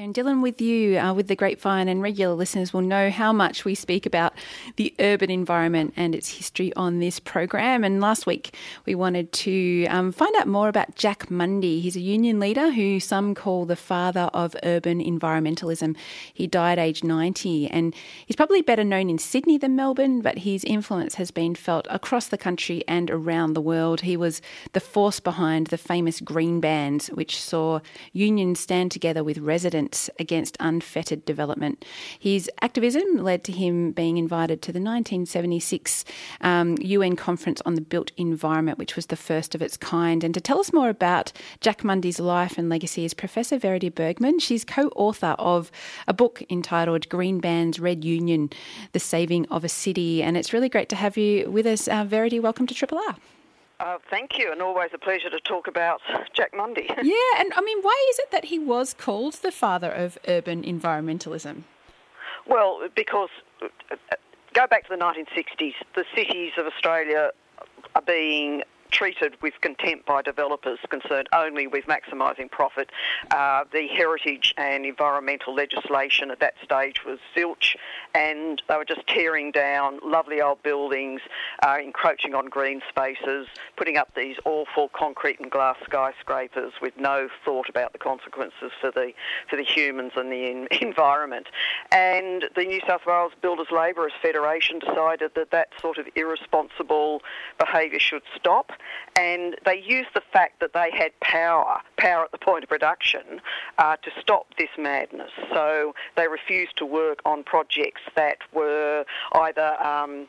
And Dylan with you uh, with the grapevine, and regular listeners will know how much we speak about the urban environment and its history on this program. And last week we wanted to um, find out more about Jack Mundey. He's a union leader who some call the father of urban environmentalism. He died aged 90, and he's probably better known in Sydney than Melbourne, but his influence has been felt across the country and around the world. He was the force behind the famous Green Bans, which saw unions stand together with residents against unfettered development. His activism led to him being invited to the 1976 um, UN Conference on the Built Environment, which was the first of its kind. And to tell us more about Jack Mundey's life and legacy is Professor Verity Burgmann. She's co author of a book entitled Green Bans Red Union The Saving of a City. And it's really great to have you with us. Uh, Verity, welcome to Triple R. Uh, thank you, and always a pleasure to talk about Jack Mundey. yeah, and I mean, why is it that he was called the father of urban environmentalism? Well, because uh, go back to the 1960s, the cities of Australia are being treated with contempt by developers concerned only with maximising profit. Uh, the heritage and environmental legislation at that stage was zilch, and they were just tearing down lovely old buildings, uh, encroaching on green spaces, putting up these awful concrete and glass skyscrapers with no thought about the consequences for the for the humans and the in- environment. And the New South Wales Builders Labourers Federation decided that that sort of irresponsible behaviour should stop and they used the fact that they had power, power at the point of production, uh, to stop this madness. So they refused to work on projects that were either um,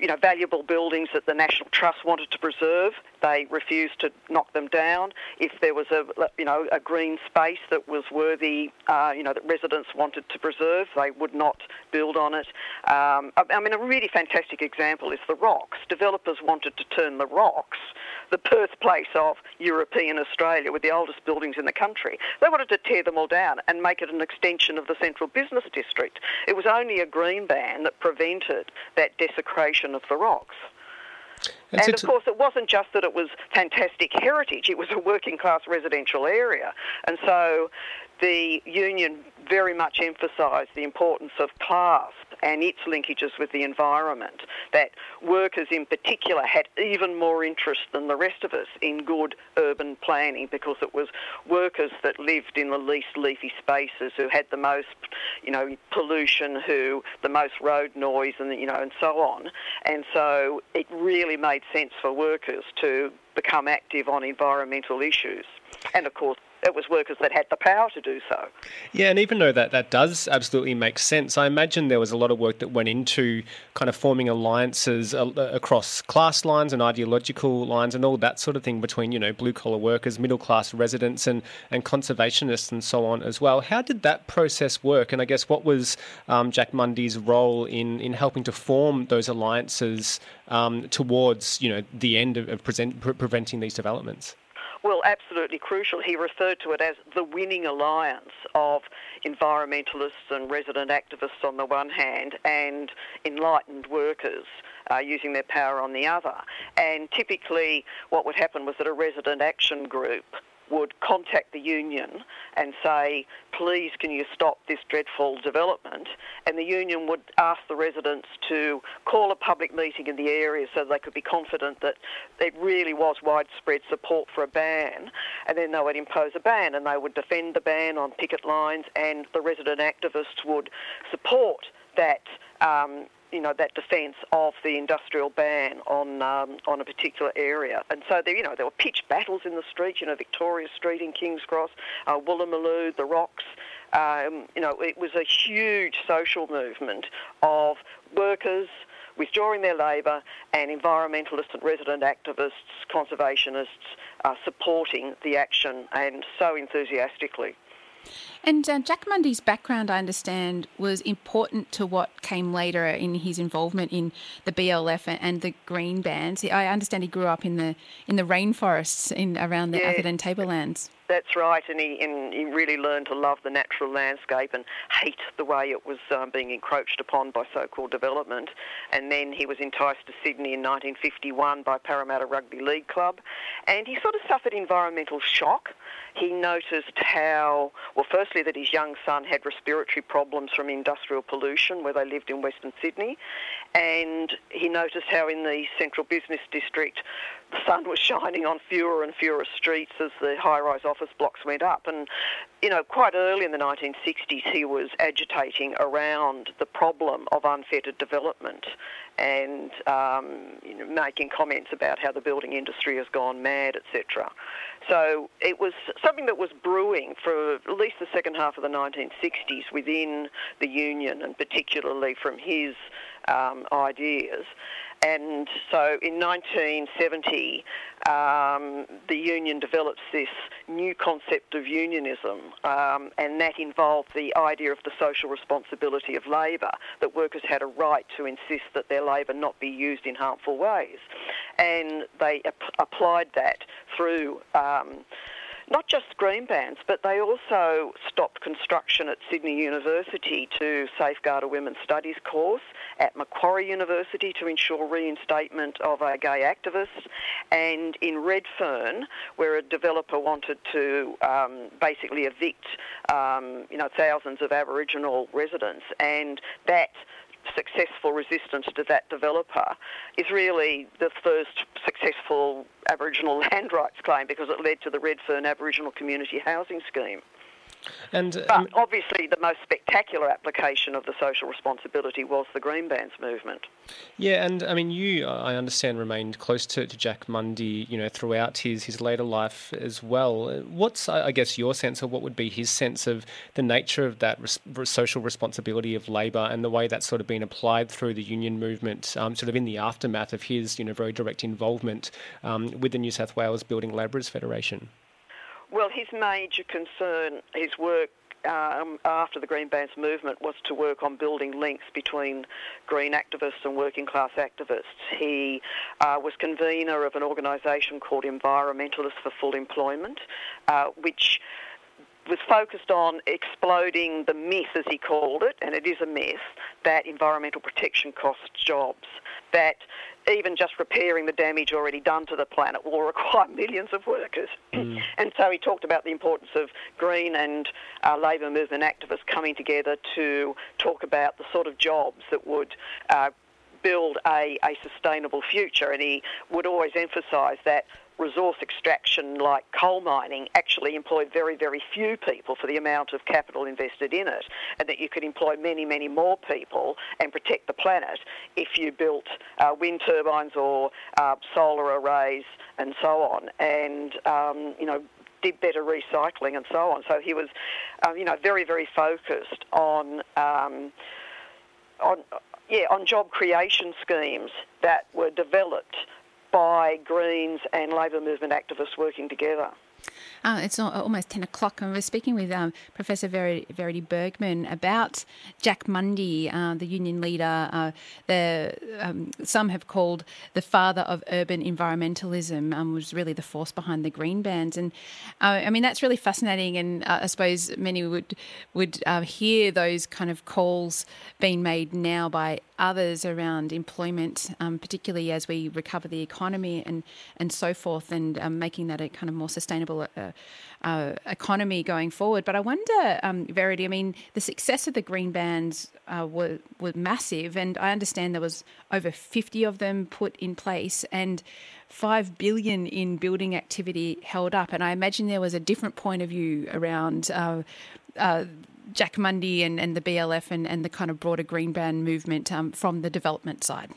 you know, valuable buildings that the National Trust wanted to preserve. They refused to knock them down. If there was a, you know, a green space that was worthy, uh, you know, that residents wanted to preserve, they would not build on it. Um, I, mean, a really fantastic example is the Rocks. Developers wanted to turn the Rocks, the birthplace of European Australia, with the oldest buildings in the country. They wanted to tear them all down and make it an extension of the central business district. It was only a green ban that prevented that desecration of the rocks. and of course, it wasn't just that it was fantastic heritage, it was a working class residential area. And so the union very much emphasised the importance of class and its linkages with the environment, that workers in particular had even more interest than the rest of us in good urban planning because it was workers that lived in the least leafy spaces who had the most, you know, pollution, who the most road noise and, you know, and so on. And so it really made sense for workers to become active on environmental issues. And of course, it was workers that had the power to do so. Yeah, and even though that, that does absolutely make sense, I imagine there was a lot of work that went into kind of forming alliances across class lines and ideological lines and all that sort of thing between, you know, blue collar workers, middle class residents, and, and conservationists and so on as well. How did that process work? And I guess what was um, Jack Mundey's role in, in helping to form those alliances um, towards, you know, the end of, of present, pre- preventing these developments? Well, absolutely crucial. He referred to it as the winning alliance of environmentalists and resident activists on the one hand and enlightened workers uh, using their power on the other. And typically, what would happen was that a resident action group would contact the union and say, please can you stop this dreadful development? And the union would ask the residents to call a public meeting in the area so they could be confident that there really was widespread support for a ban. And then they would impose a ban and they would defend the ban on picket lines and the resident activists would support that um, you know that defence of the industrial ban on um, on a particular area, and so there you know there were pitched battles in the streets. You know Victoria Street in Kings Cross, uh, Woolloomooloo, the Rocks. Um, you know it was a huge social movement of workers withdrawing their labour and environmentalists and resident activists, conservationists uh, supporting the action and so enthusiastically. And uh, Jack Mundey's background, I understand, was important to what came later in his involvement in the BLF and the Green Bans. I understand he grew up in the in the rainforests in around the yeah. Atherton Tablelands. That's right, and he, and he really learned to love the natural landscape and hate the way it was um, being encroached upon by so-called development. And then he was enticed to Sydney in 1951 by Parramatta Rugby League Club, and he sort of suffered environmental shock. He noticed how, well, firstly, that his young son had respiratory problems from industrial pollution where they lived in Western Sydney, and he noticed how in the central business district the sun was shining on fewer and fewer streets as the high-rise office blocks went up. And, you know, quite early in the 1960s, he was agitating around the problem of unfettered development and um, you know, making comments about how the building industry has gone mad, etc. So it was something that was brewing for at least the second half of the 1960s within the union, and particularly from his um, ideas. And so in 1970, um, the union develops this new concept of unionism, um, and that involved the idea of the social responsibility of labour, that workers had a right to insist that their labour not be used in harmful ways. And they ap- applied that through. Um, not just green bans, but they also stopped construction at Sydney University to safeguard a women's studies course, at Macquarie University to ensure reinstatement of a gay activist, and in Redfern, where a developer wanted to um, basically evict, um, you know, thousands of Aboriginal residents, and that successful resistance to that developer is really the first successful Aboriginal land rights claim because it led to the Redfern Aboriginal Community Housing Scheme. And, but um, obviously, the most spectacular application of the social responsibility was the Green Bans movement. Yeah, and I mean, you, I understand, remained close to, to Jack Mundey, you know, throughout his, his later life as well. What's, I guess, your sense of what would be his sense of the nature of that res- social responsibility of labour and the way that's sort of been applied through the union movement, um, sort of in the aftermath of his, you know, very direct involvement um, with the New South Wales Building Labourers Federation? Well, his major concern, his work um, after the Green Bans movement was to work on building links between green activists and working class activists. He uh, was convener of an organisation called Environmentalists for Full Employment, uh, which was focused on exploding the myth, as he called it, and it is a myth, that environmental protection costs jobs. That even just repairing the damage already done to the planet will require millions of workers. Mm. and so he talked about the importance of green and uh, labour movement activists coming together to talk about the sort of jobs that would uh, build a, a sustainable future. And he would always emphasise that resource extraction like coal mining actually employed very, very few people for the amount of capital invested in it, and that you could employ many, many more people and protect the planet if you built uh, wind turbines or uh, solar arrays and so on. And, um, you know, did better recycling and so on. So he was, um, you know, very, very focused on, um, on, yeah, on job creation schemes that were developed by Greens and Labor movement activists working together. Uh, it's almost 10 o'clock, and we're speaking with um, Professor Verity, Burgmann about Jack Mundey, uh, the union leader. Uh, the, um, some have called the father of urban environmentalism, um, was really the force behind the green bans. And uh, I mean, that's really fascinating. And uh, I suppose many would, would uh, hear those kind of calls being made now by others around employment, um, particularly as we recover the economy and, and so forth, and um, making that a kind of more sustainable uh, uh, economy going forward. But I wonder, um, Verity, I mean, the success of the green bans uh, were, were massive, and I understand there was over 50 of them put in place and 5 billion in building activity held up. And I imagine there was a different point of view around. Uh, uh, Jack Mundey and, and the BLF and, and the kind of broader green ban movement um, from the development side?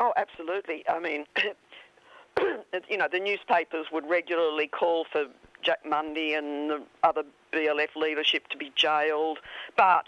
Oh, absolutely. I mean, you know, the newspapers would regularly call for Jack Mundey and the other BLF leadership to be jailed, but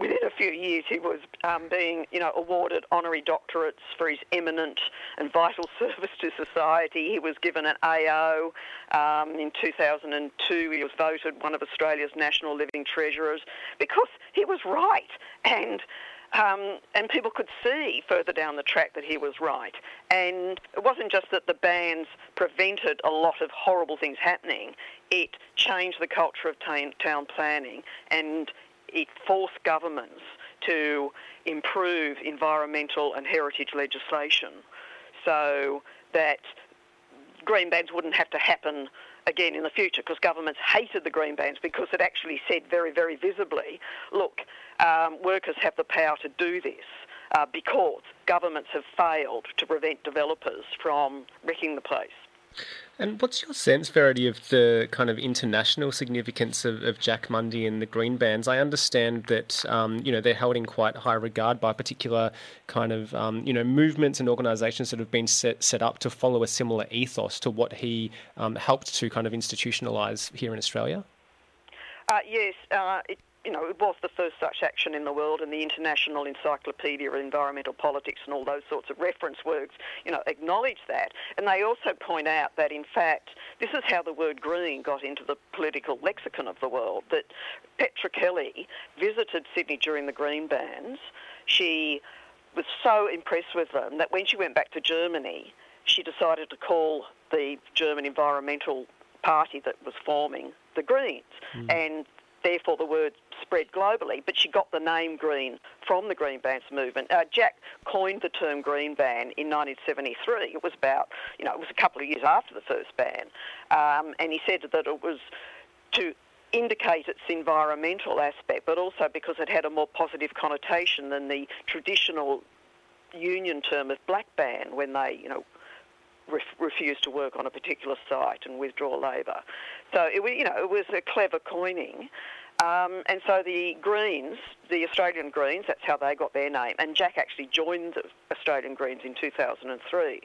within a few years, he was um, being, you know, awarded honorary doctorates for his eminent and vital service to society. He was given an AO um, in 2002. He was voted one of Australia's national living treasurers because he was right and. Um, and people could see further down the track that he was right. And it wasn't just that the bans prevented a lot of horrible things happening, it changed the culture of town planning and it forced governments to improve environmental and heritage legislation so that green bans wouldn't have to happen again in the future because governments hated the green bans because it actually said very, very visibly, look, um, workers have the power to do this uh, because governments have failed to prevent developers from wrecking the place. And what's your sense, Verity, of the kind of international significance of, of Jack Mundey and the Green Bands? I understand that um, you know they're held in quite high regard by particular kind of um, you know movements and organisations that have been set set up to follow a similar ethos to what he um, helped to kind of institutionalise here in Australia. Uh, yes, uh, it, you know, it was the first such action in the world, and the International Encyclopedia of Environmental Politics and all those sorts of reference works, you know, acknowledge that. And they also point out that, in fact, this is how the word green got into the political lexicon of the world. That Petra Kelly visited Sydney during the green bans. She was so impressed with them that when she went back to Germany, she decided to call the German environmental party that was forming the Greens. Mm. And therefore the word spread globally, but she got the name green from the green bans movement. Uh, Jack coined the term green ban in 1973. It was about, you know, it was a couple of years after the first ban, um, and he said that it was to indicate its environmental aspect, but also because it had a more positive connotation than the traditional union term of black ban when they, you know, ref- refuse to work on a particular site and withdraw labour. So it, you know, it was a clever coining. Um, and so the Greens, the Australian Greens, that's how they got their name. And Jack actually joined the Australian Greens in 2003.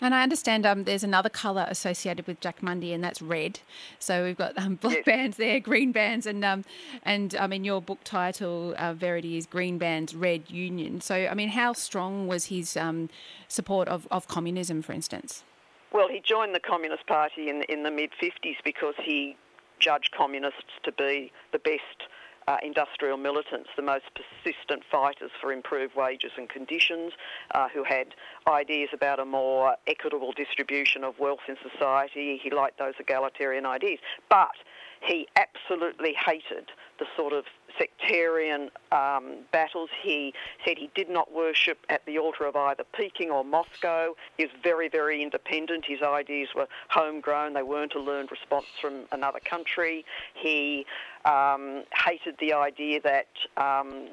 And I understand um, there's another colour associated with Jack Mundey, and that's red. So we've got um, black yes. bans there, green bans, and um, and I mean your book title, uh, Verity, is Green Bans Red Union. So I mean, how strong was his um, support of, of communism, for instance? Well, he joined the Communist Party in in the mid '50s because he judged communists to be the best uh, industrial militants, the most persistent fighters for improved wages and conditions, uh, who had ideas about a more equitable distribution of wealth in society. He liked those egalitarian ideas. But he absolutely hated the sort of sectarian um, battles. He said he did not worship at the altar of either Peking or Moscow. He was very, very independent. His ideas were homegrown. They weren't a learned response from another country. He um, hated the idea that um,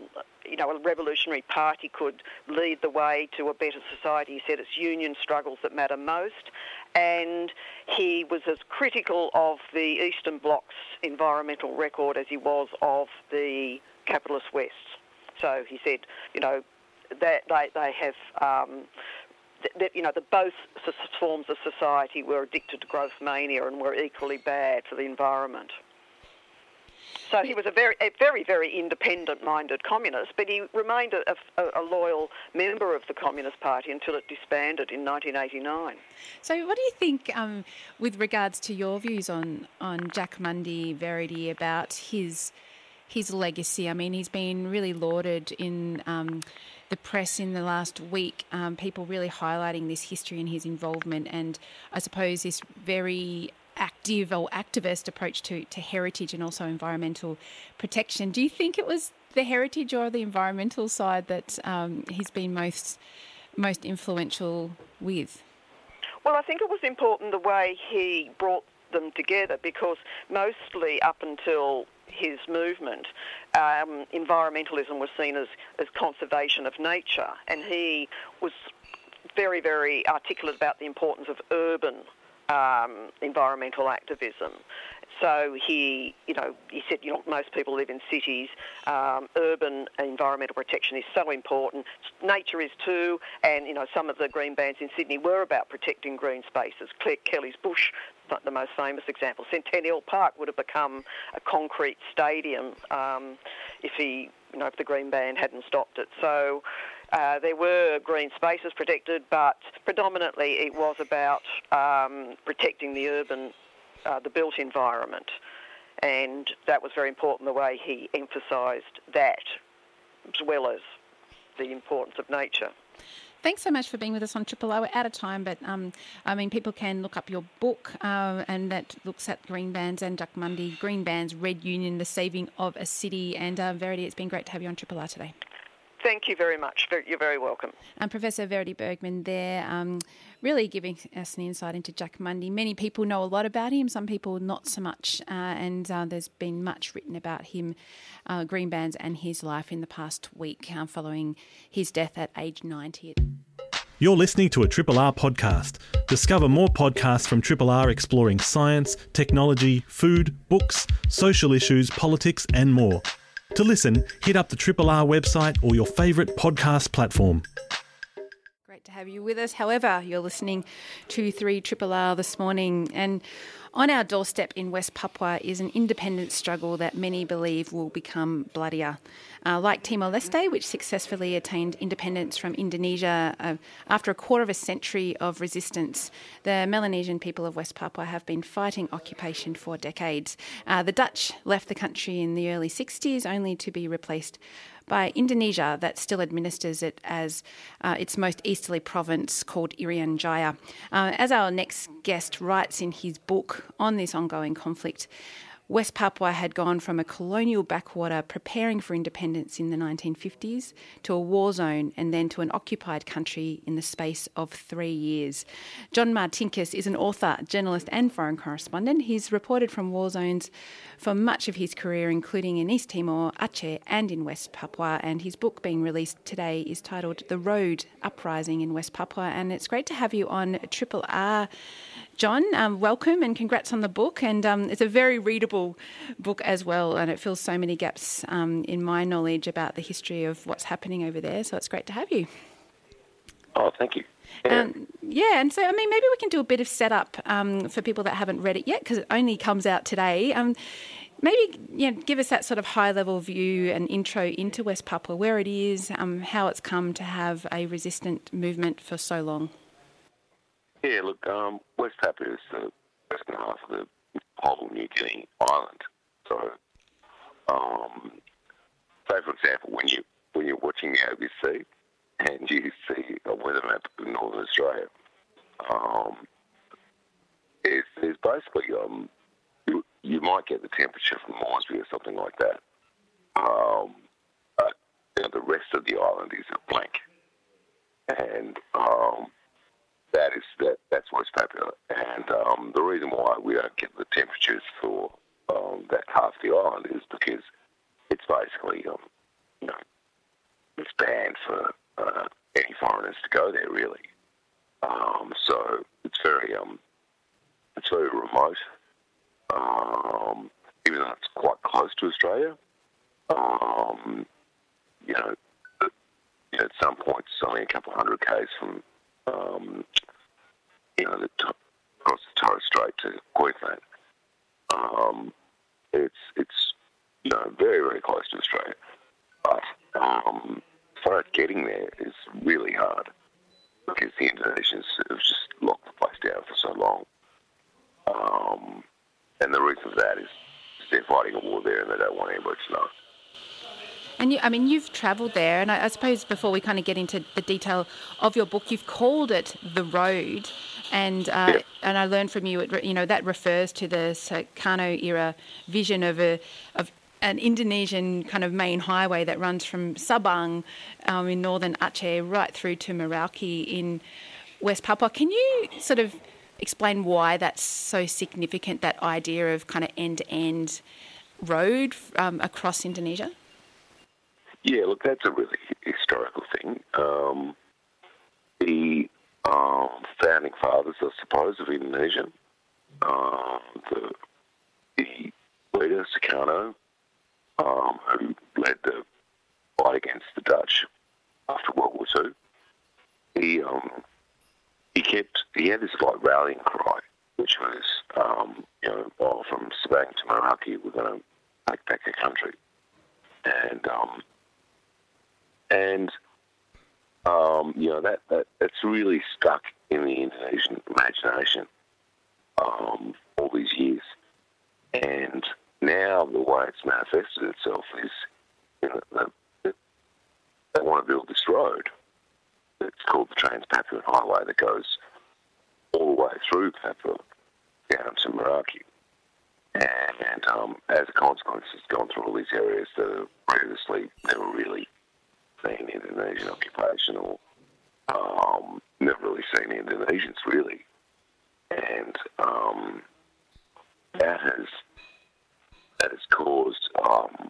you know a revolutionary party could lead the way to a better society. He said it's union struggles that matter most, and he was as critical of the Eastern Bloc's environmental record as he was of the capitalist West. So he said, you know, that they, they have um, that you know the both forms of society were addicted to growth mania and were equally bad for the environment. So he was a very, a very, very independent-minded communist, but he remained a, a, a, loyal member of the Communist Party until it disbanded in 1989. So, what do you think, um, with regards to your views on on Jack Mundey Verity about his his legacy? I mean, he's been really lauded in. Um, the press in the last week, um, people really highlighting this history and his involvement, and I suppose this very active or activist approach to, to heritage and also environmental protection. Do you think it was the heritage or the environmental side that um, he's been most most influential with? Well, I think it was important the way he brought them together because mostly up until his movement, um, environmentalism was seen as, as conservation of nature, and he was very, very articulate about the importance of urban um, environmental activism. So he, you know, he said, you know, most people live in cities. Um, urban environmental protection is so important. Nature is too, and you know, some of the green bans in Sydney were about protecting green spaces. Claire Kelly's Bush, the most famous example. Centennial Park would have become a concrete stadium um, if he, you know, if the green ban hadn't stopped it. So. Uh, there were green spaces protected, but predominantly it was about um, protecting the urban uh, the built environment. And that was very important the way he emphasised that, as well as the importance of nature. Thanks so much for being with us on Triple R. We're out of time, but um, I mean, people can look up your book, uh, and that looks at green bans and Jack Mundey, Green Bans, Red Union, the saving of a city. And uh, Verity, it's been great to have you on Triple R today. Thank you very much. You're very welcome. And Professor Verity Burgmann there, um, really giving us an insight into Jack Mundey. Many people know a lot about him, some people not so much, uh, and uh, there's been much written about him, uh, Green Bans, and his life in the past week uh, following his death at age 90. You're listening to a Triple R podcast. Discover more podcasts from Triple R exploring science, technology, food, books, social issues, politics, and more. To listen, hit up the Triple R website or your favourite podcast platform. Great to have you with us. However, you're listening to 3 Triple R this morning, and on our doorstep in West Papua is an independence struggle that many believe will become bloodier. Uh, like Timor Leste, which successfully attained independence from Indonesia uh, after a quarter of a century of resistance, the Melanesian people of West Papua have been fighting occupation for decades. Uh, the Dutch left the country in the early 60s only to be replaced by Indonesia that still administers it as uh, its most easterly province called Irian Jaya. Uh, as our next guest writes in his book on this ongoing conflict, West Papua had gone from a colonial backwater preparing for independence in the 1950s to a war zone and then to an occupied country in the space of three years. John Martinkus is an author, journalist, and foreign correspondent. He's reported from war zones for much of his career, including in East Timor, Aceh, and in West Papua. And his book being released today is titled The Road Uprising in West Papua. And it's great to have you on Triple R. John, um, welcome and congrats on the book. And um, it's a very readable book as well, and it fills so many gaps um, in my knowledge about the history of what's happening over there. So it's great to have you. Oh, thank you. Yeah. Um, yeah, and so I mean, maybe we can do a bit of setup um, for people that haven't read it yet because it only comes out today. Um, maybe you know, give us that sort of high level view and intro into West Papua, where it is, um, how it's come to have a resistant movement for so long. Yeah, look, um, West Papua is the western half of the whole New Guinea island. So, um, say for example, when you when you're watching the ABC and you see a weather map of Northern Australia, um, it's, it's basically um, you, you might get the temperature from Moresby or something like that. Um, but you know, the rest of the island is a blank, and um, that is that that's West Papua, and um, the reason why we don't get the temperatures for um, that half the island is because it's basically um, you know it's banned for uh, any foreigners to go there really. Um, so it's very um, it's very remote, um, even though it's quite close to Australia. Um, you know, at some points, only a couple hundred k's from um, you know, the across the Torres Strait to Queensland. Um, it's it's you know very very close to Australia, but um, for getting there is really hard because the Indonesians have just locked the place down for so long. Um, and the reason for that is they're fighting a war there and they don't want anybody to know. And you, I mean, you've travelled there, and I, I, suppose before we kind of get into the detail of your book, you've called it the road, and uh, yeah. and I learned from you, it, you know, that refers to the Sukarno era vision of a of an Indonesian kind of main highway that runs from Sabang um, in northern Aceh right through to Merauke in West Papua. Can you sort of explain why that's so significant? That idea of kind of end to end road um, across Indonesia. Yeah, look, that's a really historical thing. Um, the um, founding fathers, I suppose, of Indonesia. Um, the, the leader, Sukarno, um, who led the fight against the Dutch after World War Two. He um, he kept he had this like rallying cry, which was um, you know, well, from Sabang to Merauke, we're going to take back the country, and um, and um, you know that, that that's really stuck in the Indonesian imagination um, all these years, and now the way it's manifested itself is you know, they, they want to build this road. It's called the Trans Papuan Highway that goes all the way through Papua down to Merauke. And um, as a consequence, it's gone through all these areas that previously never really seen Indonesian occupation or um, never really seen Indonesians really. And um, that has that has caused um,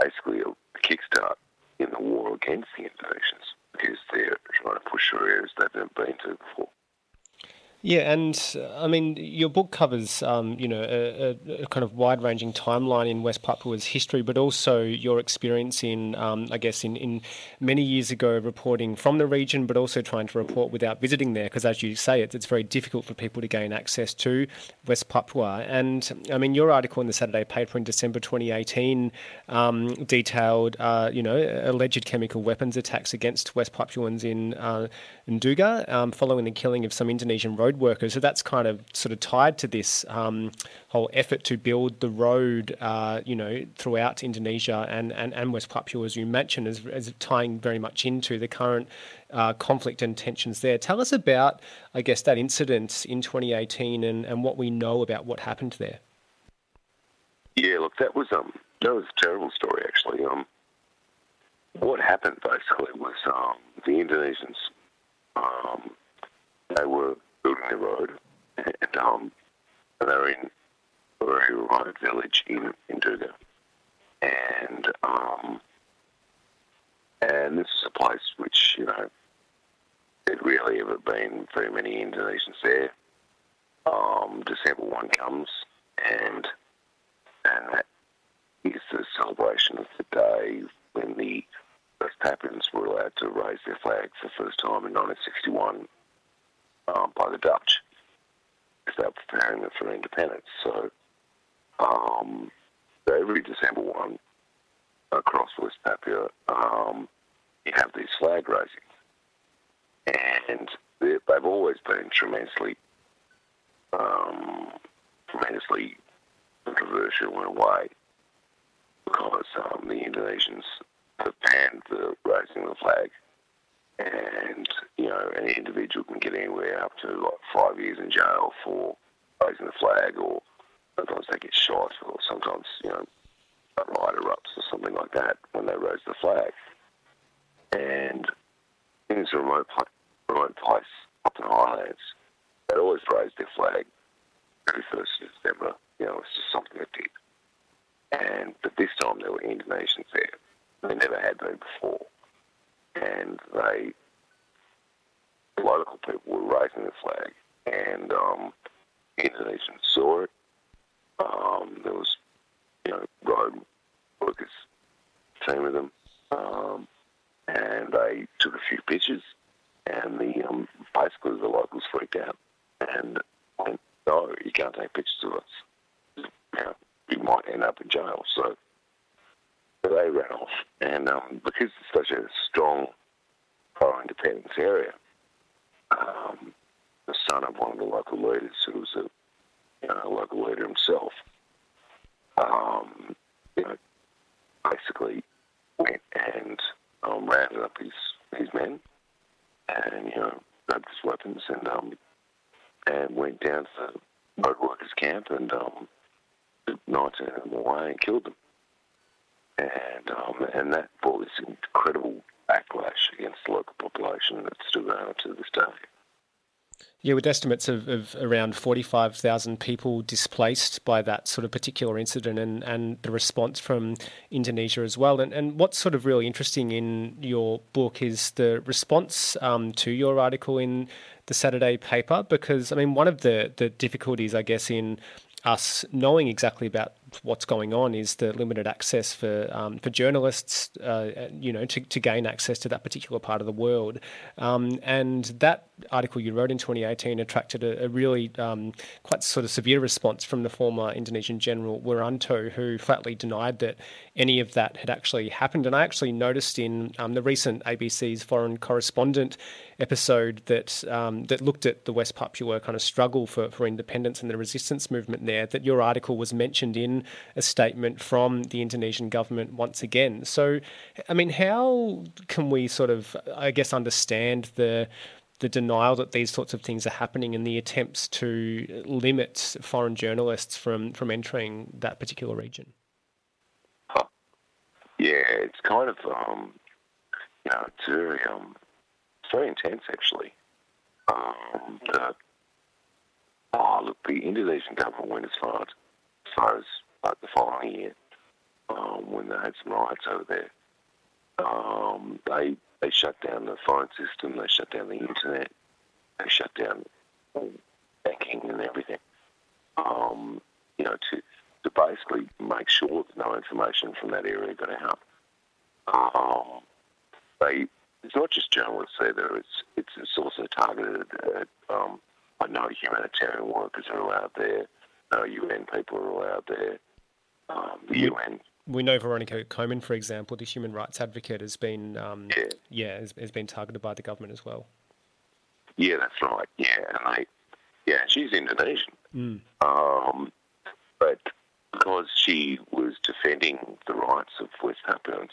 basically a kickstart in the war against the Indonesians because they're trying to push areas they've never been to before. Yeah, and I mean, your book covers, um, you know, a, a, kind of wide-ranging timeline in West Papua's history, but also your experience in, um, I guess, in, in many years ago reporting from the region, but also trying to report without visiting there, because as you say, it's, it's very difficult for people to gain access to West Papua. And I mean, your article in the Saturday paper in December 2018 um, detailed, uh, you know, alleged chemical weapons attacks against West Papuans in uh, Nduga, um, following the killing of some Indonesian road workers. So that's kind of sort of tied to this um, whole effort to build the road, uh, you know, throughout Indonesia and, and, and West Papua, as you mentioned, as, as tying very much into the current uh, conflict and tensions there. Tell us about, I guess, that incident in 2018 and, and what we know about what happened there. Yeah, look, that was um, that was a terrible story actually. Um, what happened basically was um, the Indonesians um, they were building the road, and um, they were in a very remote village in, in Nduga. And um, and this is a place which, you know, there'd really ever been very many Indonesians there. Um, December 1 comes, and and that is the celebration of the day when the West Papuans were allowed to raise their flag for the first time in 1961 um, by the Dutch because they were preparing them for independence. So, um, every December 1 across West Papua, um, you have these flag raisings. And they've always been tremendously, um, tremendously controversial in a way because um, the Indonesians have banned the raising of the flag and you know an individual can get anywhere up to like five years in jail for raising the flag, or sometimes they get shot, or sometimes you know a riot erupts or something like that when they raise the flag. And in this remote, remote place up in the highlands, they always raise their flag every first of December. You know, it's just something they did. And but this time there were Indonesians there. They never had been before and they local people were raising the flag, and um, Indonesians saw it. Um, there was, you know, road workers, team of them, um, and they took a few pictures, and the um, basically the locals freaked out and went, "No, you can't take pictures of us. You, know, might end up in jail." So they ran off. And um, because it's such a strong pro independence area, um, the son of one of the local leaders, who was a local leader himself, um, you know, basically went and um, rounded up his, his men and, you know, grabbed his weapons and um, and went down to the road workers camp and um, 19 of them away and killed them and um, and that brought this incredible backlash against the local population that's still going on to this day. Yeah, with estimates of, of around 45,000 people displaced by that sort of particular incident and, and the response from Indonesia as well. And, and what's sort of really interesting in your book is the response um, to your article in the Saturday paper, because, I mean, one of the, the difficulties, I guess, in us knowing exactly about what's going on is the limited access for um, for journalists, uh, you know, to, to gain access to that particular part of the world. Um, and that article you wrote in 2018 attracted a, a really um, quite sort of severe response from the former Indonesian general Wiranto, who flatly denied that any of that had actually happened. And I actually noticed in um, the recent ABC's Foreign Correspondent episode that um, that looked at the West Papua kind of struggle for, for independence and the resistance movement there, that your article was mentioned in a statement from the Indonesian government once again. So, I mean, how can we sort of, I guess, understand the the denial that these sorts of things are happening and the attempts to limit foreign journalists from, from entering that particular region? Yeah, it's kind of, um, you know, it's very, um, it's very intense actually. Um, the, oh, look, the Indonesian government went as far as, as far as like the following year um, when they had some riots over there. Um, they they shut down the phone system, they shut down the internet, they shut down banking and everything. Um, you know, to to basically make sure that no information from that area got out. Um, they it's not just journalists either. It's it's, it's also targeted at um, I know humanitarian workers are all out there. No UN people are all out there um, the UN. We know Veronica Koman, for example, the human rights advocate, has been um, yeah, yeah has, has, been targeted by the government as well. Yeah, that's right. Yeah, and I, yeah, she's Indonesian. Mm. Um, but because she was defending the rights of West Papuans,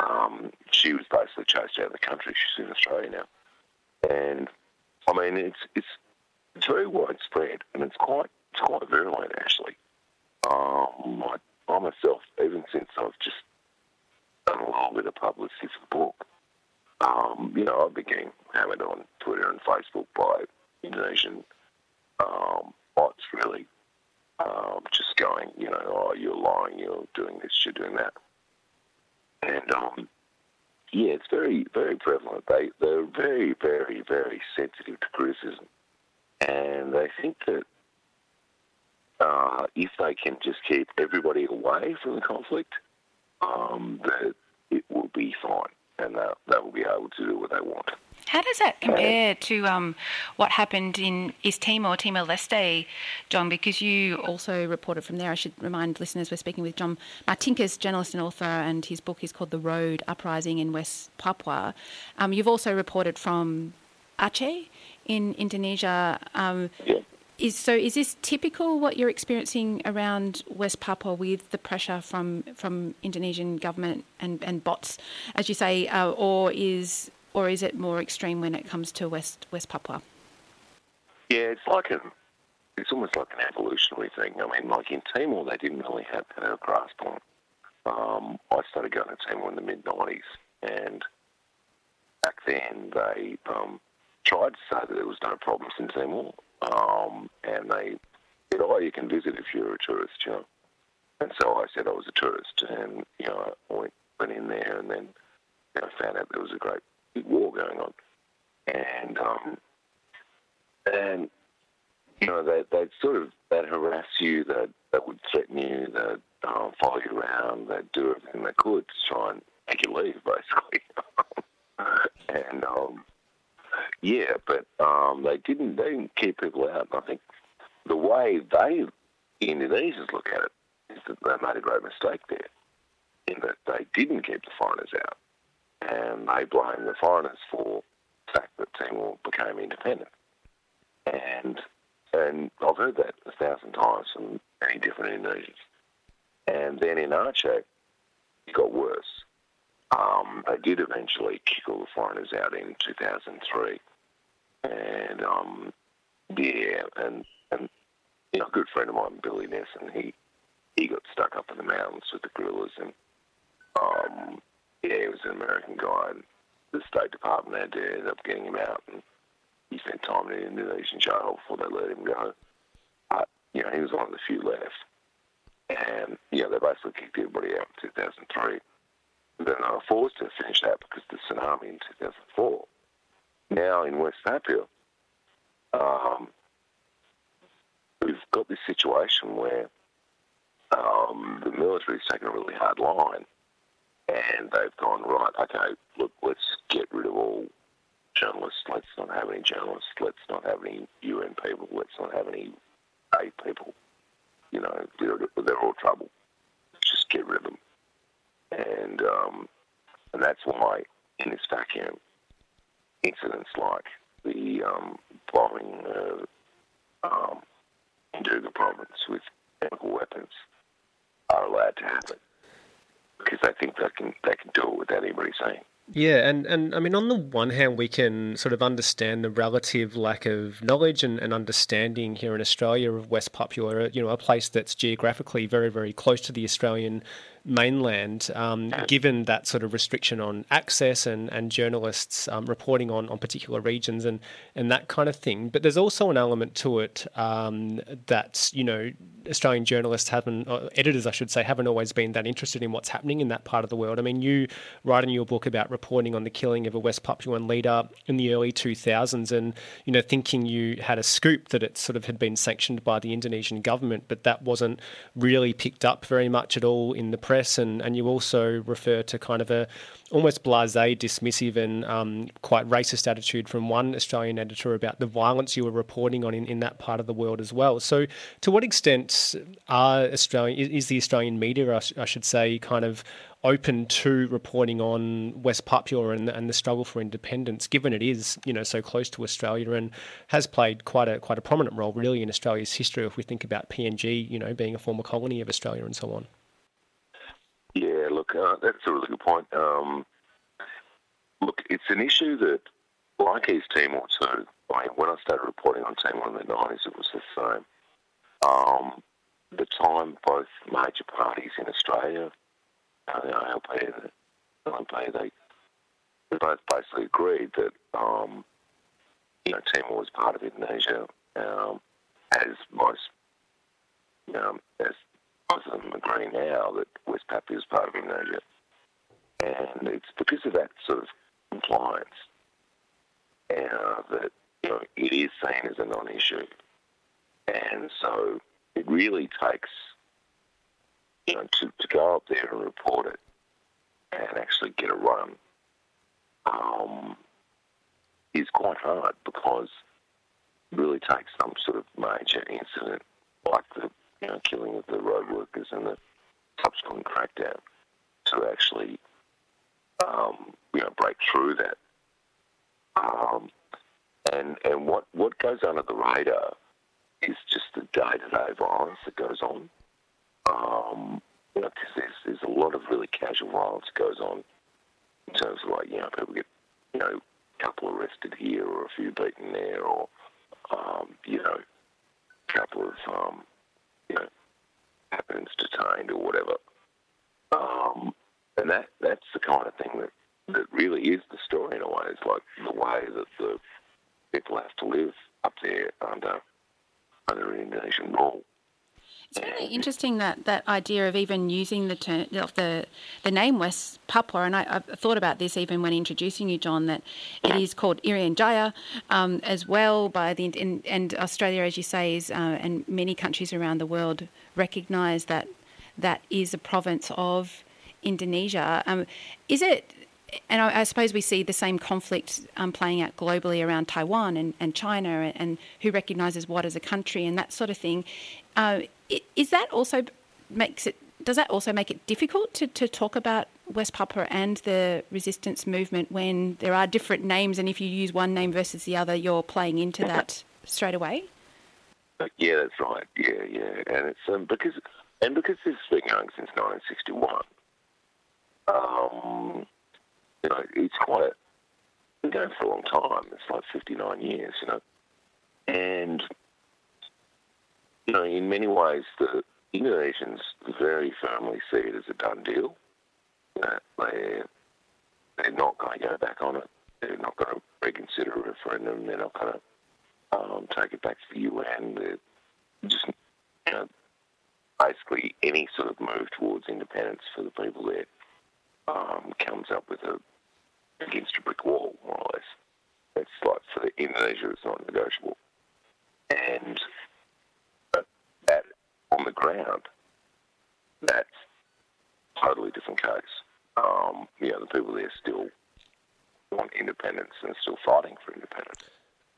um, she was basically chased out of the country. She's in Australia now, and I mean it's it's it's very widespread and it's quite it's quite virulent actually. Um, I, I myself, even since I've just done a little bit of publicity for the book, um, you know, been getting hammered on Twitter and Facebook by Indonesian um, bots, really, um, just going, you know, oh, you're lying, you're doing this, you're doing that. And, um, yeah, it's very, very prevalent. They, they're very, very, very sensitive to criticism. And they think that uh, if they can just keep everybody away from the conflict, um, that it will be fine, and that they will be able to do what they want. How does that compare to um, what happened in East Timor, Timor Leste, John? Because you also reported from there. I should remind listeners we're speaking with John Martinkus, journalist and author, and his book is called The Road Uprising in West Papua. Um, you've also reported from Aceh in Indonesia. Um, yeah. Is so? Is this typical what you're experiencing around West Papua with the pressure from from Indonesian government and, and bots, as you say, uh, or is or is it more extreme when it comes to West West Papua? Yeah, it's like a, it's almost like an evolutionary thing. I mean, like in Timor, they didn't really have a grasp on. Um, I started going to Timor in the mid '90s, and back then they um, tried to say that there was no problems in Timor. Um, and they said, oh, you can visit if you're a tourist, you know. And so I said I was a tourist, and you know, I went, went in there, and then you know, found out there was a great big war going on, and um, and you know, they they sort of they'd harass you, they they would threaten you, they'd um, follow you around, they'd do everything they could to try and make you leave, basically. and um, yeah, but um, they didn't. They didn't keep people out. I think the way they Indonesians look at it is that they made a great mistake there, in that they didn't keep the foreigners out, and they blame the foreigners for the fact that Timor became independent. And and I've heard that a thousand times from many different Indonesians. And then in Aceh, it got worse. Um, they did eventually kick all the foreigners out in 2003, and um, yeah, and and you know, a good friend of mine, Billy Nessen, he he got stuck up in the mountains with the guerrillas, and um, yeah, he was an American guy, and the State Department had to end up getting him out, and he spent time in an Indonesian jail before they let him go. But, you know, he was one of the few left. And, you know, they basically kicked everybody out in 2003. They were forced to finish that because of the tsunami in 2004. Now in West Papua, um, we've got this situation where um, the military's taken a really hard line and they've gone, right, okay, look, let's get rid of all journalists. Let's not have any journalists. Let's not have any UN people. Let's not have any aid people. You know, they're, they're all trouble. Just get rid of them. And, um, and that's why in this vacuum, incidents like the um, bombing of um, Nduga province with chemical weapons are allowed to happen because they think they can they can do it without anybody saying. Yeah, and, and I mean, on the one hand, we can sort of understand the relative lack of knowledge and, and understanding here in Australia of West Papua, you know, a place that's geographically very, very close to the Australian mainland, um, given that sort of restriction on access and, and journalists um, reporting on, on particular regions and, and that kind of thing. But there's also an element to it um, that, you know, Australian journalists haven't, editors, I should say, haven't always been that interested in what's happening in that part of the world. I mean, you write in your book about reporting on the killing of a West Papuan leader in the early 2000s and, you know, thinking you had a scoop that it sort of had been sanctioned by the Indonesian government, but that wasn't really picked up very much at all in the press. And, and you also refer to kind of a almost blasé, dismissive, and um, quite racist attitude from one Australian editor about the violence you were reporting on in, in that part of the world as well. So, to what extent are Australian is the Australian media, I, should say, kind of open to reporting on West Papua and, and the struggle for independence, given it is you know so close to Australia and has played quite a quite a prominent role really in Australia's history. If we think about PNG, you know, being a former colony of Australia and so on. Look, uh, that's a really good point. Um, look, it's an issue that, like East Timor too, like when I started reporting on Timor in the 90s, it was the same. Um, the time both major parties in Australia, uh, the ALP and the LNP, they, they both basically agreed that um, you know Timor was part of Indonesia, um, as most um, as most of them agree now that West Papua is part of Indonesia. And it's because of that sort of compliance uh, that you know, it is seen as a non-issue. And so it really takes, you know, to, to go up there and report it and actually get a run um, is quite hard because it really takes some sort of major incident like the you know, killing of the road workers and the subsequent crackdown to actually, um, you know, break through that. Um, and and what, what goes under the radar is just the day-to-day violence that goes on. Um, you know, because there's, there's a lot of really casual violence that goes on in terms of like, you know, people get, you know, a couple arrested here or a few beaten there or, um, you know, a couple of, um, you know, happens detained or whatever. Um, and that that's the kind of thing that, that really is the story in a way. It's like the way that the people have to live up there under under Indonesian rule. It's really interesting that, that idea of even using the term the the name West Papua, and I, have thought about this even when introducing you, John, that it is called Irian Jaya um, as well by the and, and, Australia, as you say, is uh, and many countries around the world recognise that that is a province of Indonesia. Um, is it? And I, I, suppose we see the same conflict um, playing out globally around Taiwan and, and China and, and, who recognises what as a country and that sort of thing. Uh, is that also makes it? Does that also make it difficult to, to talk about West Papua and the resistance movement when there are different names, and if you use one name versus the other, you're playing into that straight away? Yeah, that's right. Yeah, yeah, and it's um, because and because this has been going since 1961. Um, you know, it's quite been going for a long time. It's like 59 years, you know, and you know, in many ways, the Indonesians very firmly see it as a done deal. That they they're not going to go back on it. they're not going to reconsider a referendum. They're not going to um, take it back to the UN. They're just, you know, basically any sort of move towards independence for the people there um, comes up with a against a brick wall, more or less. It's like for Indonesia, it's not negotiable. And the ground, that's totally different case. Um, you know, the people there still want independence and are still fighting for independence.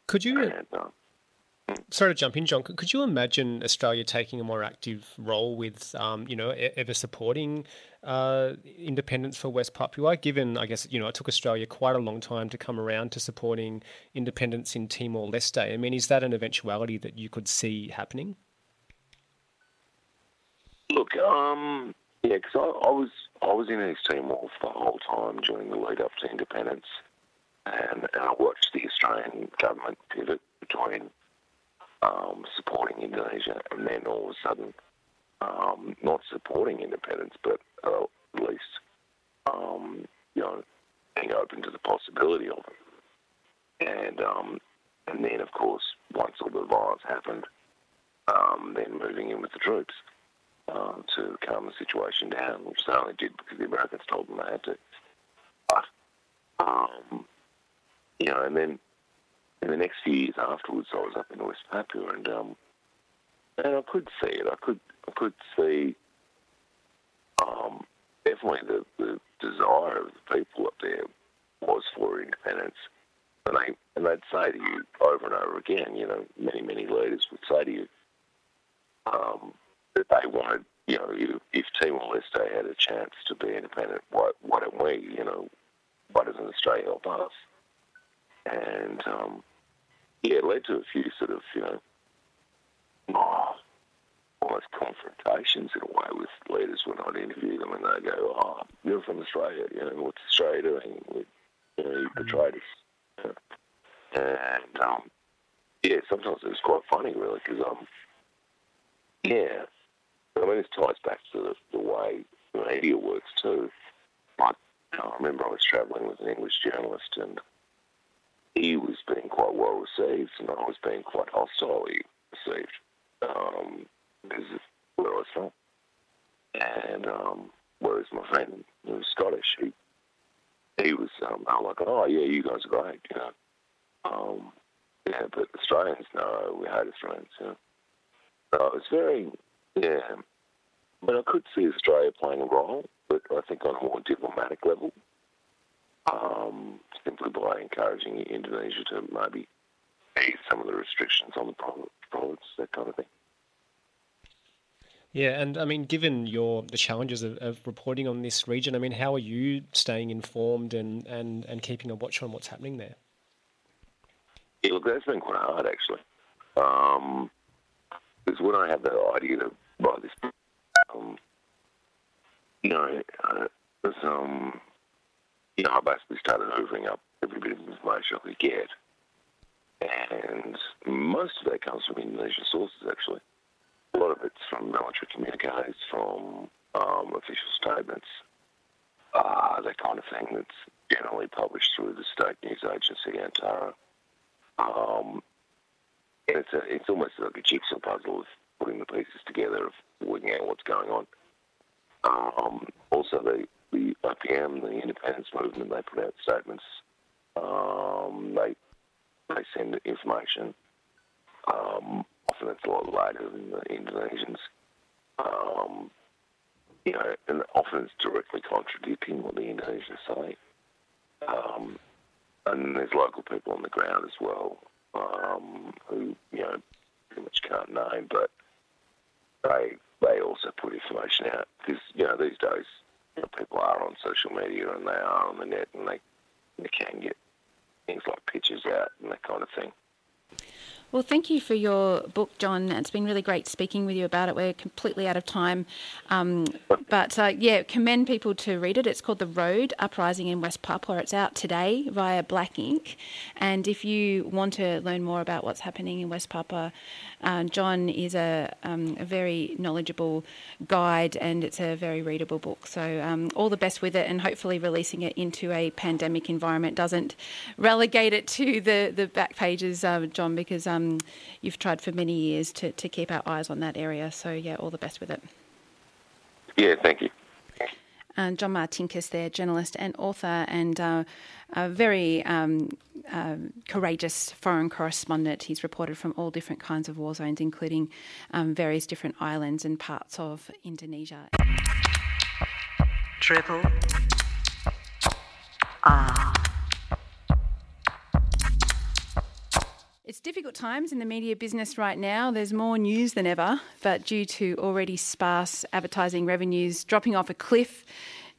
Could you? And, uh, Sorry to jump in, John. Could you imagine Australia taking a more active role with, um, you know, ever supporting uh, independence for West Papua? Given, I guess, you know, it took Australia quite a long time to come around to supporting independence in Timor Leste. I mean, is that an eventuality that you could see happening? Look, um, yeah, because I, I was I was in Timor for the whole time during the lead up to independence, and, and I watched the Australian government pivot between um, supporting Indonesia and then all of a sudden um, not supporting independence, but uh, at least um, you know being open to the possibility of it. And um, and then of course once all the violence happened, um, then moving in with the troops uh, to calm the situation down, which they only did because the Americans told them they had to. But um, you know, and then in the next few years afterwards, I was up in West Papua, and um, and I could see it. I could I could see um, definitely the, the desire of the people up there was for independence, and they and they'd say to you over and over again. You know, many many leaders would say to you um, that they wanted. You know, if, if Timor Leste had a chance to be independent, why why don't we? You know, why doesn't Australia help us? And um, yeah, it led to a few sort of, you know, oh, almost confrontations in a way with leaders when I'd interview them and they go, oh, you're from Australia, you know, what's Australia doing? you know, you betrayed us. And, um, yeah, sometimes it was quite funny, really, because, um, yeah, I mean, this ties back to the, the way media works, too. Like, I remember I was travelling with an English journalist and he was being quite well received, and I was being quite hostilely received um, because of where I was from. And um, whereas my friend who was Scottish, he he was um, I'm like, oh yeah, you guys are great, you know. Um, yeah, but Australians, no, we hate Australians. You know. So it's very, yeah. But I could see Australia playing a role, but I think on a more diplomatic level um, simply by encouraging Indonesia to maybe ease some of the restrictions on the province, that kind of thing. Yeah, and I mean, given your the challenges of, of, reporting on this region, I mean, how are you staying informed and, and, and keeping a watch on what's happening there? Yeah, look, that's been quite hard actually. Um, because when I had the idea to write this, um, you know, uh, there's um, you know, I basically started hoovering up every bit of information I could get. And most of that comes from Indonesian sources, actually. A lot of it's from military communiques, from um, official statements, uh, that kind of thing that's generally published through the state news agency, Antara. Um, it's, a, it's almost like a jigsaw puzzle putting the pieces together, of working out what's going on. Um, also, the the OPM, the independence movement, they put out statements. Um, they they send information. Um, often it's a lot later than the Indonesians. Um, you know, and often it's directly contradicting what the Indonesians say. Um, and there's local people on the ground as well um, who, you know, pretty much can't name, but they they also put information out because you know these days you know, people are on social media and they are on the net and they, they can get things like pictures out and that kind of thing. Well, thank you for your book, John. It's been really great speaking with you about it. We're completely out of time. Um, but uh, yeah, commend people to read it. It's called The Road Uprising in West Papua. It's out today via Black Ink. And if you want to learn more about what's happening in West Papua, uh, John is a, um, a, very knowledgeable guide and it's a very readable book. So, um, all the best with it, and hopefully, releasing it into a pandemic environment doesn't relegate it to the, the back pages, uh, John, because um, you've tried for many years to, to keep our eyes on that area. So, yeah, all the best with it. Yeah, thank you. Uh, John Martinkus, there, journalist and author, and uh, a very um, uh, courageous foreign correspondent. He's reported from all different kinds of war zones, including um, various different islands and parts of Indonesia. Triple R. It's difficult times in the media business right now. There's more news than ever, but due to already sparse advertising revenues dropping off a cliff,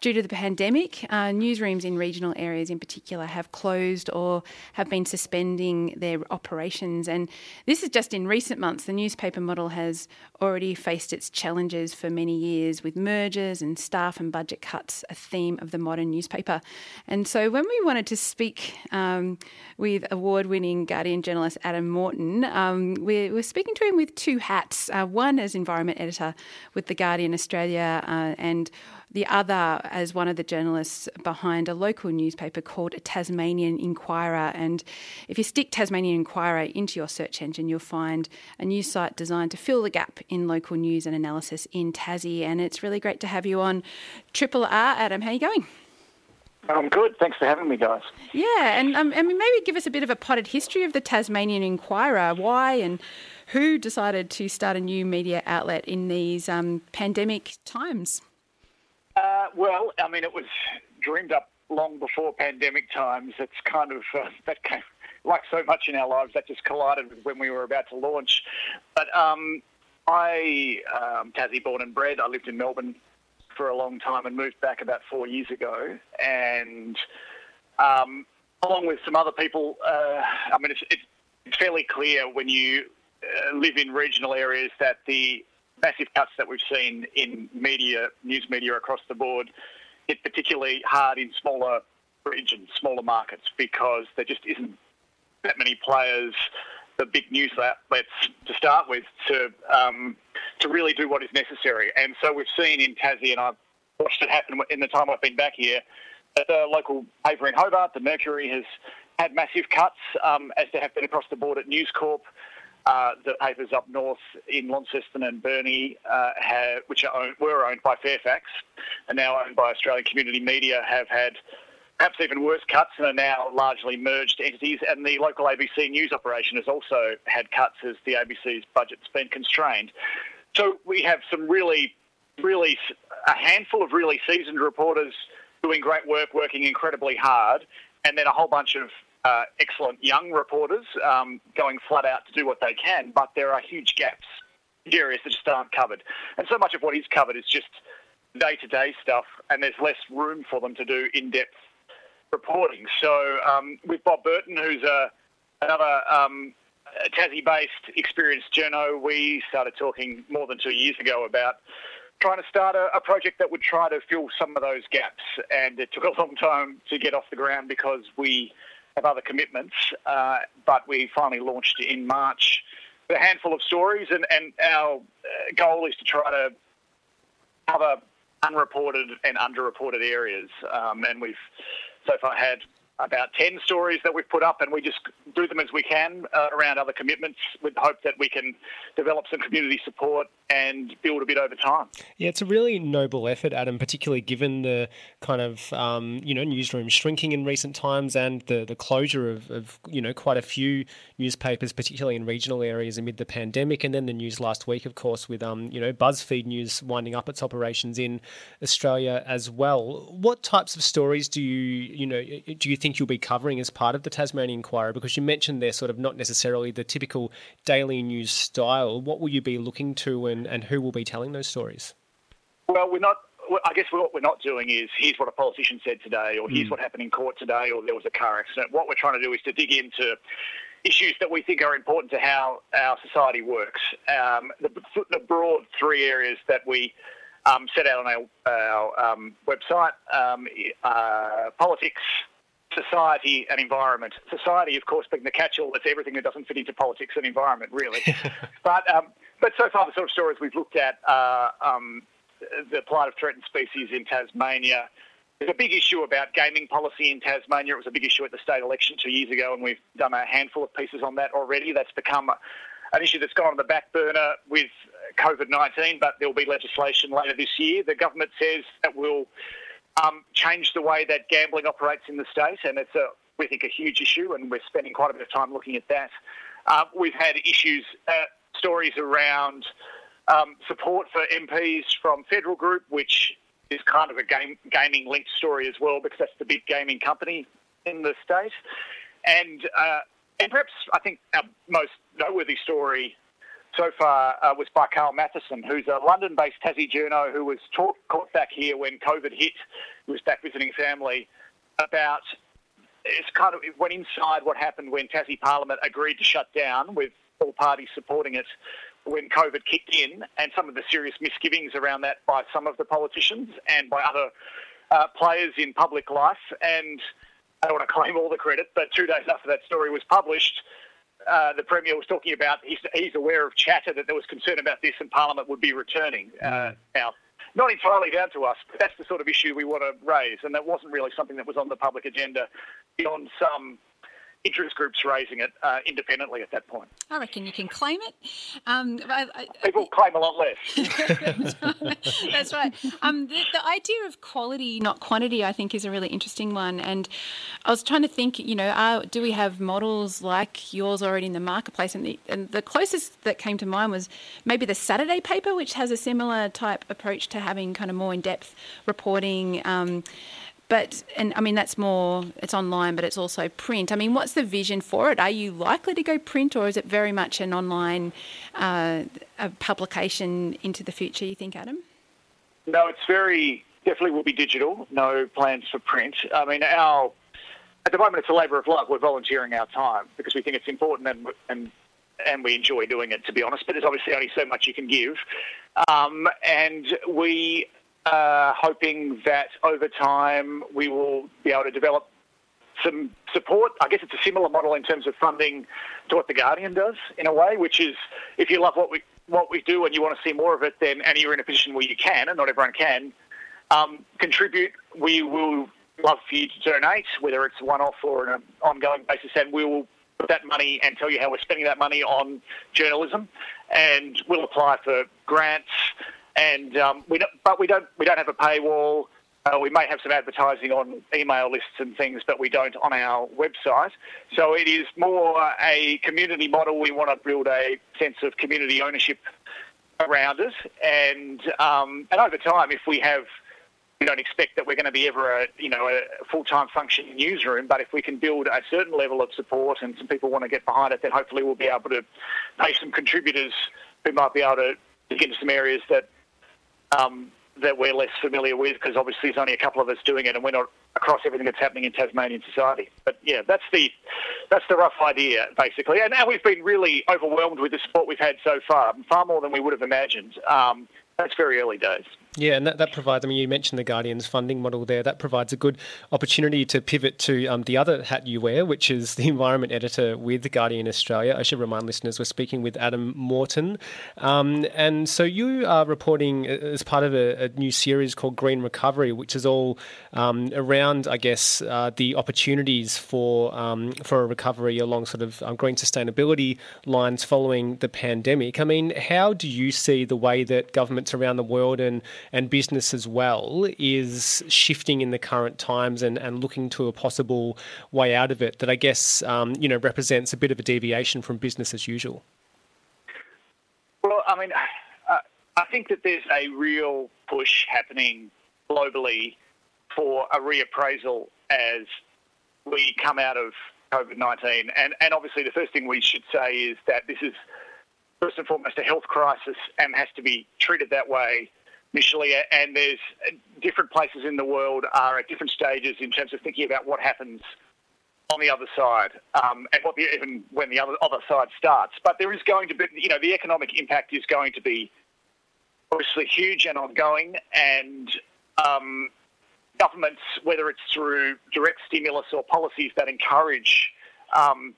Due to the pandemic, uh, newsrooms in regional areas in particular have closed or have been suspending their operations. And this is just in recent months. The newspaper model has already faced its challenges for many years with mergers and staff and budget cuts, a theme of the modern newspaper. And so when we wanted to speak um, with award winning Guardian journalist Adam Morton, um, we're, we're, speaking to him with two hats uh, one as environment editor with The Guardian Australia uh, and the other as one of the journalists behind a local newspaper called a Tasmanian Inquirer. And if you stick Tasmanian Inquirer into your search engine, you'll find a news site designed to fill the gap in local news and analysis in Tassie. And it's really great to have you on Triple R. Adam, how are you going? I'm good. Thanks for having me, guys. Yeah, and um, I mean, maybe give us a bit of a potted history of the Tasmanian Inquirer. Why and who decided to start a new media outlet in these um, pandemic times? Uh, well, I mean, it was dreamed up long before pandemic times. It's kind of uh, that came, like so much in our lives, that just collided with when we were about to launch. But um, I, um, Tassie born and bred, I lived in Melbourne for a long time and moved back about four years ago. And um, along with some other people, uh, I mean, it's, it's, fairly clear when you uh, live in regional areas that the massive cuts that we've seen in media, news media across the board, hit particularly hard in smaller regions, smaller markets, because there just isn't that many players, the big news outlets to start with, to um, to really do what is necessary. And so we've seen in Tassie, and I've watched it happen in the time I've been back here, that the local paper in Hobart, the Mercury, has had massive cuts, um, as there have been across the board at News Corp. Uh, the papers up north in Launceston and Burnie, uh, have, which owned, were owned by Fairfax and now owned by Australian Community Media, have had perhaps even worse cuts and are now largely merged entities. And the local ABC news operation has also had cuts as the ABC's budget's been constrained. So we have some really, really, a handful of really seasoned reporters doing great work, working incredibly hard, and then a whole bunch of uh, excellent young reporters um, going flat out to do what they can, but there are huge gaps, areas that just aren't covered. And so much of what is covered is just day to day stuff, and there's less room for them to do in depth reporting. So, um, with Bob Burton, who's a, another um, Tassie based experienced journo, we started talking more than two years ago about trying to start a, a, project that would try to fill some of those gaps. And it took a long time to get off the ground because we other commitments, uh, but we finally launched in March with a handful of stories, and, and our uh, goal is to try to cover unreported and underreported areas. Um, and we've so far had about 10 stories that we've put up, and we just do them as we can uh, around other commitments with hope that we can develop some community support and build a bit over time. Yeah, it's a really noble effort, Adam, particularly given the kind of um, you know newsroom shrinking in recent times and the the closure of, of, you know quite a few newspapers, particularly in regional areas amid the pandemic, and then the news last week, of course, with um, you know BuzzFeed News winding up its operations in Australia as well. What types of stories do you you know do you think you'll be covering as part of the Tasmanian Inquirer? Because you mentioned they're sort of not necessarily the typical daily news style. What will you be looking to and and, who will be telling those stories? Well, we're not. I guess what we're not doing is here's what a politician said today, or here's mm. what happened in court today, or there was a car accident. What we're trying to do is to dig into issues that we think are important to how our society works. Um, the, the, broad three areas that we um, set out on our, our um, website um, uh, politics, society, and environment. Society, of course, being the catch-all, it's everything that doesn't fit into politics and environment, really. but um, but so far, the sort of stories we've looked at are um, the plight of threatened species in Tasmania. There's a big issue about gaming policy in Tasmania. It was a big issue at the state election two years ago, and we've done a handful of pieces on that already. That's become an issue that's gone on the back burner with COVID 19, but there will be legislation later this year. The government says that will um, change the way that gambling operates in the state, and it's a, we think, a huge issue, and we're spending quite a bit of time looking at that. Uh, we've had issues, uh, stories around um, support for MPs from Federal Group, which is kind of a game, gaming linked story as well, because that's the big gaming company in the state. And uh, and perhaps I think our most noteworthy story so far uh, was by Carl Matheson, who's a London-based Tassie journo who was taught, caught back here when COVID hit. He was back visiting family about it's kind of it went inside what happened when Tassie Parliament agreed to shut down with all parties supporting it when COVID kicked in, and some of the serious misgivings around that by some of the politicians and by other uh, players in public life. And I don't want to claim all the credit, but two days after that story was published, uh, the Premier was talking about he's, he's, aware of chatter that there was concern about this and Parliament would be returning. Uh, mm. now, not entirely down to us, but that's the sort of issue we want to raise, and that wasn't really something that was on the public agenda beyond some interest groups raising it uh, independently at that point. I reckon you can claim it. Um, I, I, People claim a lot less. That's right. Um, the, the, idea of quality, not quantity, I think is a really interesting one. And I was trying to think, you know, are, do we have models like yours already in the marketplace? And the, and the closest that came to mind was maybe the Saturday paper, which has a similar type approach to having kind of more in depth reporting. Um, but, and I mean, that's more, it's online, but it's also print. I mean, what's the vision for it? Are you likely to go print or is it very much an online uh, publication into the future, you think, Adam? No, it's very, definitely will be digital. No plans for print. I mean, our, at the moment, it's a labour of love. We're volunteering our time because we think it's important and, and and we enjoy doing it, to be honest. But there's obviously only so much you can give. Um, and we uh, hoping that over time we will be able to develop some support. I guess it's a similar model in terms of funding to what the Guardian does in a way, which is if you love what we what we do and you want to see more of it, then and you're in a position where you can, and not everyone can, um, contribute. We will love for you to donate, whether it's one off or on an ongoing basis, and we will put that money and tell you how we're spending that money on journalism, and we'll apply for grants and um, we don't, but we don't we don't have a paywall. Uh, we may have some advertising on email lists and things, but we don't on our website. So it is more a community model. We want to build a sense of community ownership around it, and um, and over time, if we have we don't expect that we're going to be ever a you know a full-time functioning newsroom, but if we can build a certain level of support and some people want to get behind it, then hopefully we'll be able to pay some contributors who might be able to get into some areas that um, that we're less familiar with because obviously there's only a couple of us doing it and we're not across everything that's happening in Tasmanian society. But yeah, that's the that's the rough idea basically. And now we've been really overwhelmed with the support we've had so far, far more than we would have imagined. Um, that's very early days. Yeah, and that, that provides, I mean, you mentioned the Guardian's funding model there. That provides a good opportunity to pivot to um, the other hat you wear, which is the environment editor with Guardian Australia. I should remind listeners we're speaking with Adam Morton. Um, and so you are reporting as part of a, a, new series called Green Recovery, which is all um, around, I guess, uh, the opportunities for, um, for a recovery along sort of um, green sustainability lines following the pandemic. I mean, how do you see the way that governments around the world and and business as well is shifting in the current times and, and looking to a possible way out of it that I guess um, you know represents a bit of a deviation from business as usual. Well, I mean, I think that there's a real push happening globally for a reappraisal as we come out of COVID 19. And, and obviously, the first thing we should say is that this is first and foremost a health crisis and has to be treated that way initially, and there's uh, different places in the world are at different stages in terms of thinking about what happens on the other side, um, and what the, even when the other other side starts. But there is going to be, you know, the economic impact is going to be obviously huge and ongoing, and um, governments, whether it's through direct stimulus or policies that encourage um,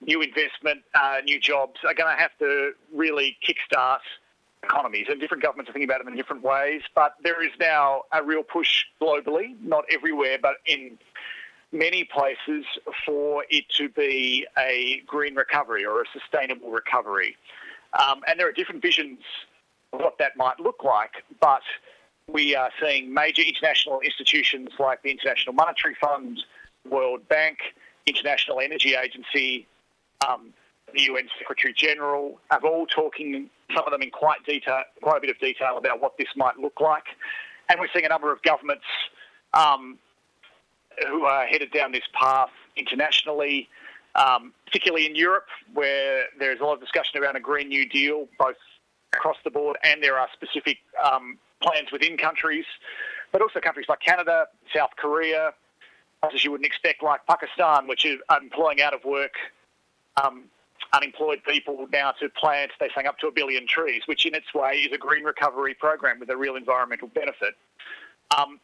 new investment, uh, new jobs, are going to have to really kickstart economies. And different governments are thinking about it in different ways. But there is now a real push globally, not everywhere, but in many places, for it to be a green recovery or a sustainable recovery. Um, and there are different visions of what that might look like, but we are seeing major international institutions like the International Monetary Fund, World Bank, International Energy Agency, um, the UN Secretary General, are all talking, some of them in quite detail, quite a bit of detail about what this might look like. And we're seeing a number of governments um, who are headed down this path internationally, um, particularly in Europe, where there's a lot of discussion around a Green New Deal, both across the board, and there are specific um, plans within countries, but also countries like Canada, South Korea, as you wouldn't expect, like Pakistan, which is employing out of work um, unemployed people now to plant, they're saying up to a billion trees, which in its way is a green recovery program with a real environmental benefit. Um,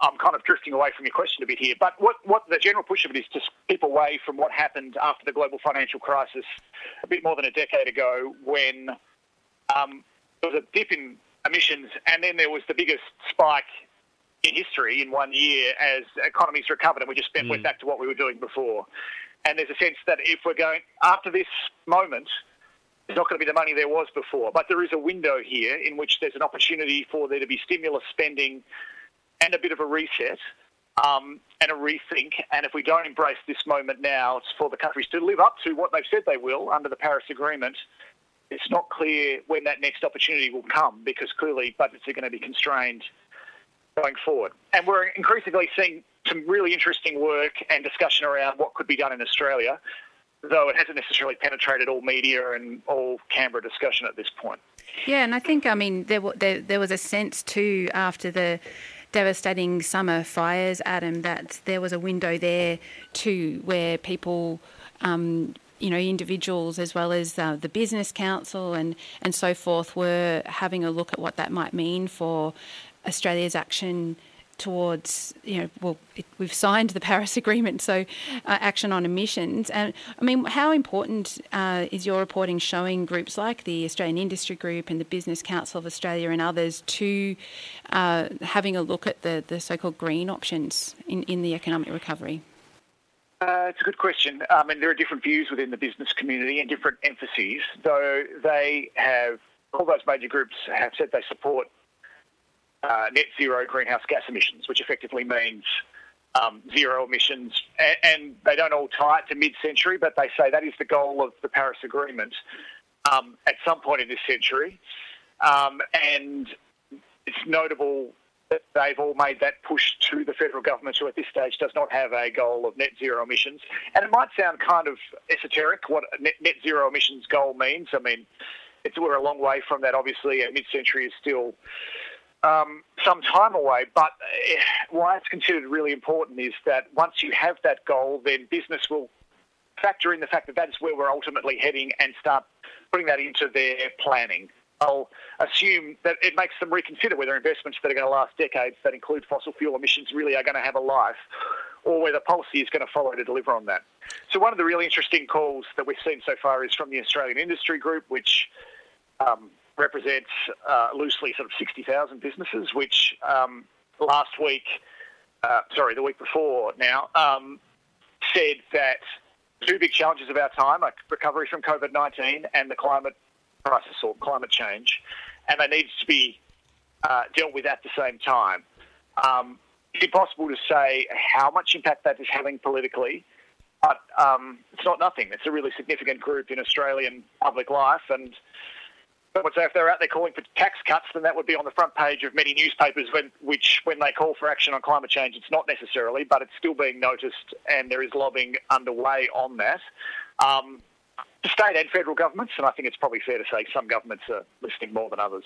I'm kind of drifting away from your question a bit here, but what, what the general push of it is to keep away from what happened after the global financial crisis a bit more than a decade ago when um, there was a dip in emissions and then there was the biggest spike in history in one year as economies recovered and we just mm. went back to what we were doing before. And there's a sense that if we're going after this moment, it's not going to be the money there was before. But there is a window here in which there's an opportunity for there to be stimulus spending and a bit of a reset um, and a rethink. And if we don't embrace this moment now, it's for the countries to live up to what they've said they will under the Paris Agreement. It's not clear when that next opportunity will come because clearly budgets are going to be constrained going forward. And we're increasingly seeing some really interesting work and discussion around what could be done in Australia, though it hasn't necessarily penetrated all media and all Canberra discussion at this point. Yeah, and I think, I mean, there, there, there was a sense too after the devastating summer fires, Adam, that there was a window there too where people. Um, you know, individuals as well as uh, the business council and, and so forth were having a look at what that might mean for Australia's action towards, you know, well, it, we've signed the Paris Agreement, so uh, action on emissions. And I mean, how important uh, is your reporting showing groups like the Australian Industry Group and the Business Council of Australia and others to uh, having a look at the, the so called green options in, in the economic recovery? Uh, it's a good question. I mean, there are different views within the business community and different emphases, though they have, all those major groups have said they support uh, net zero greenhouse gas emissions, which effectively means um, zero emissions. And, and, they don't all tie it to mid-century, but they say that is the goal of the Paris Agreement um, at some point in this century. Um, and it's notable that they've all made that push to the federal government, who at this stage does not have a goal of net zero emissions. And it might sound kind of esoteric what net, net zero emissions goal means. I mean, it's, we're a long way from that. Obviously, mid-century is still um, some time away. But eh, why it's considered really important is that once you have that goal, then business will factor in the fact that that is where we're ultimately heading and start putting that into their planning. I'll assume that it makes them reconsider whether investments that are going to last decades that include fossil fuel emissions really are going to have a life or whether policy is going to follow to deliver on that. So one of the really interesting calls that we've seen so far is from the Australian Industry Group, which um, represents uh, loosely sort of 60,000 businesses, which um, last week, uh, sorry, the week before now, um, said that two big challenges of our time are recovery from COVID 19 and the climate crisis or climate change, and they need to be uh, dealt with at the same time. Um, it's impossible to say how much impact that is having politically, but um, it's not nothing. It's a really significant group in Australian public life, and Would say if they're out there calling for tax cuts, then that would be on the front page of many newspapers. When which, when they call for action on climate change, it's not necessarily, but it's still being noticed, and there is lobbying underway on that. Um, state and federal governments, and I think it's probably fair to say some governments are listening more than others.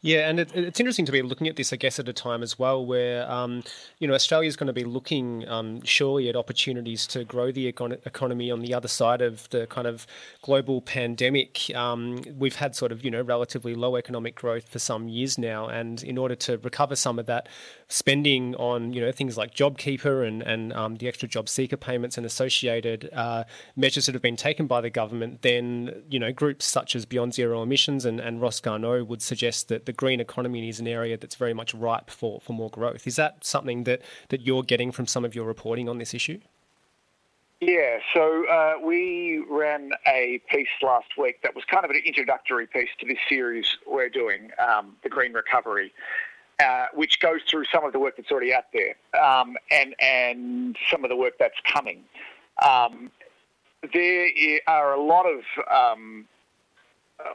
Yeah, and it, it's interesting to be looking at this, I guess, at a time as well where, um, you know, Australia is going to be looking um, surely at opportunities to grow the econ- economy on the other side of the kind of global pandemic. Um, we've had sort of, you know, relatively low economic growth for some years now, and in order to recover some of that spending on, you know, things like JobKeeper and and um, the extra job seeker payments and associated uh, measures that have been taken by the government, then you know, groups such as Beyond Zero Emissions and, and Ross Garnaut would suggest that the green economy is an area that's very much ripe for, for more growth. Is that something that, that you're getting from some of your reporting on this issue? Yeah, so uh, we ran a piece last week that was kind of an introductory piece to this series we're doing, um, the Green Recovery, uh, which goes through some of the work that's already out there um, and and some of the work that's coming. Um, there are a lot of um,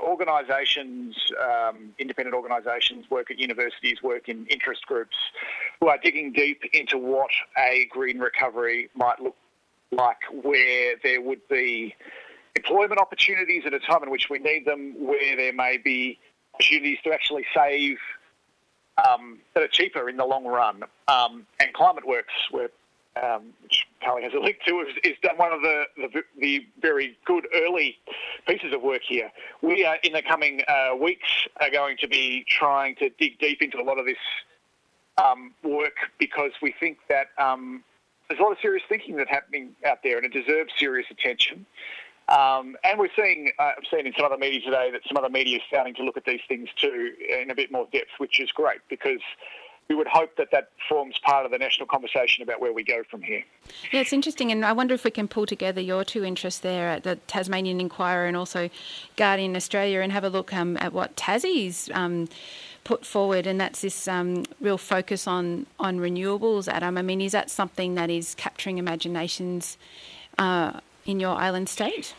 organisations, um, independent organisations, work at universities, work in interest groups, who are digging deep into what a green recovery might look like, where there would be employment opportunities at a time in which we need them, where there may be opportunities to actually save um, that are cheaper in the long run. Um, and Climate Works, um, which Carly has a link to, is, is done one of the, the, the very good early pieces of work here. We are in the coming uh, weeks are going to be trying to dig deep into a lot of this um, work because we think that um, there's a lot of serious thinking that's happening out there, and it deserves serious attention. Um, and we're seeing, uh, I've seen in some other media today that some other media is starting to look at these things too in a bit more depth, which is great because we would hope that that forms part of the national conversation about where we go from here. Yeah, it's interesting, and I wonder if we can pull together your two interests there at the Tasmanian Inquirer and also Guardian Australia and have a look um, at what Tassie's um, put forward, and that's this um, real focus on on renewables. Adam, I mean, is that something that is capturing imaginations uh, in your island state?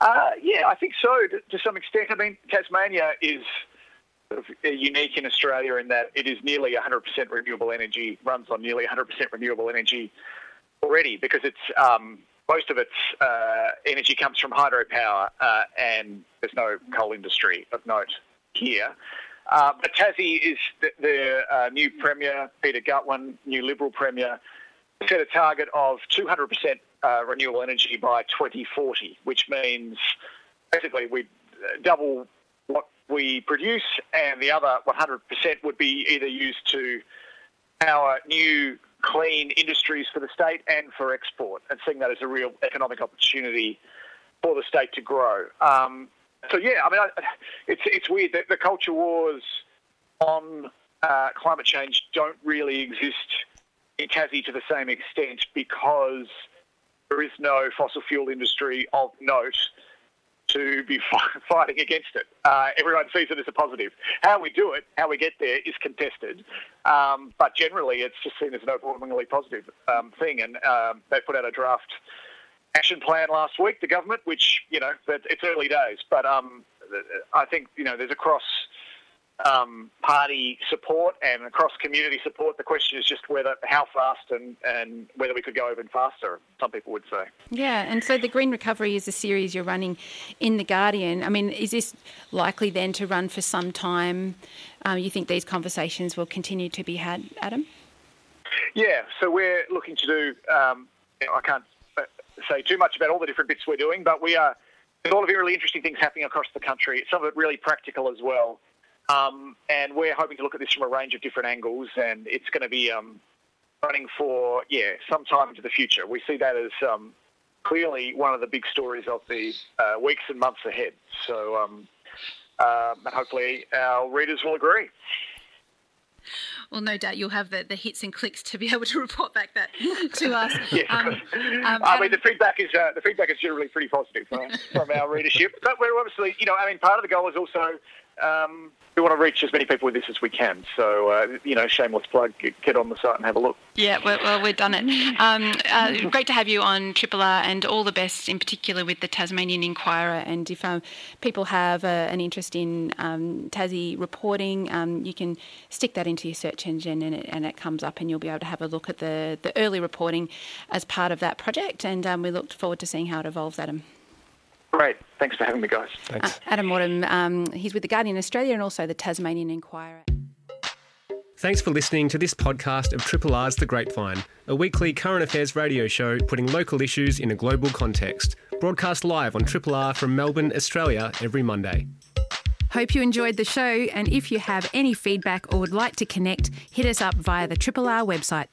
Uh, yeah, I think so to, to some extent. I mean, Tasmania is unique in Australia in that it is nearly 100% renewable energy, runs on nearly 100% renewable energy already because it's um, most of its uh, energy comes from hydropower uh, and there's no coal industry of note here. Uh, but Tassie is the, the uh, new Premier, Peter Gutwein, new Liberal Premier, set a target of 200% uh, renewable energy by 2040, which means basically we double what we produce, and the other 100% would be either used to power new clean industries for the state and for export, and seeing that as a real economic opportunity for the state to grow. Um, so yeah, I mean, it's it's weird that the culture wars on uh, climate change don't really exist in Tassie to the same extent because there is no fossil fuel industry of note to be fighting against it. Uh, everyone sees it as a positive. How we do it, how we get there, is contested. Um, but generally, it's just seen as an overwhelmingly positive um, thing. And um, they put out a draft action plan last week, the government, which, you know, it's early days. But um, I think, you know, there's a cross um, party support and across community support. The question is just whether how fast and, and whether we could go even faster. Some people would say. Yeah, and so the Green Recovery is a series you're running in the Guardian. I mean, is this likely then to run for some time? Um, you think these conversations will continue to be had, Adam? Yeah, so we're looking to do. Um, I can't uh, say too much about all the different bits we're doing, but we are. There's a lot of really interesting things happening across the country. Some of it really practical as well. Um, and we're hoping to look at this from a range of different angles, and it's going to be um, running for yeah some time into the future. We see that as um, clearly one of the big stories of the uh, weeks and months ahead. So, um, uh, hopefully our readers will agree. Well, no doubt you'll have the, the hits and clicks to be able to report back that to us. um, um, I mean the feedback is uh, the feedback is generally pretty positive from our readership. But we're obviously, you know, I mean, part of the goal is also um, we want to reach as many people with this as we can. So, uh, you know, shameless plug, get on the site and have a look. Yeah, well, well we've done it. Um, uh, great to have you on Triple R and all the best in particular with the Tasmanian Inquirer. And if um, people have uh, an interest in um, Tassie reporting, um, you can stick that into your search engine and it, and it, comes up and you'll be able to have a look at the, the early reporting as part of that project. And um, we look forward to seeing how it evolves, Adam. Great. Thanks for having me, guys. Thanks. Uh, Adam Morton, um, he's with the Guardian Australia and also the Tasmanian Inquirer. Thanks for listening to this podcast of Triple R's The Grapevine, a weekly current affairs radio show putting local issues in a global context. Broadcast live on Triple R from Melbourne, Australia, every Monday. Hope you enjoyed the show, and if you have any feedback or would like to connect, hit us up via the Triple R website.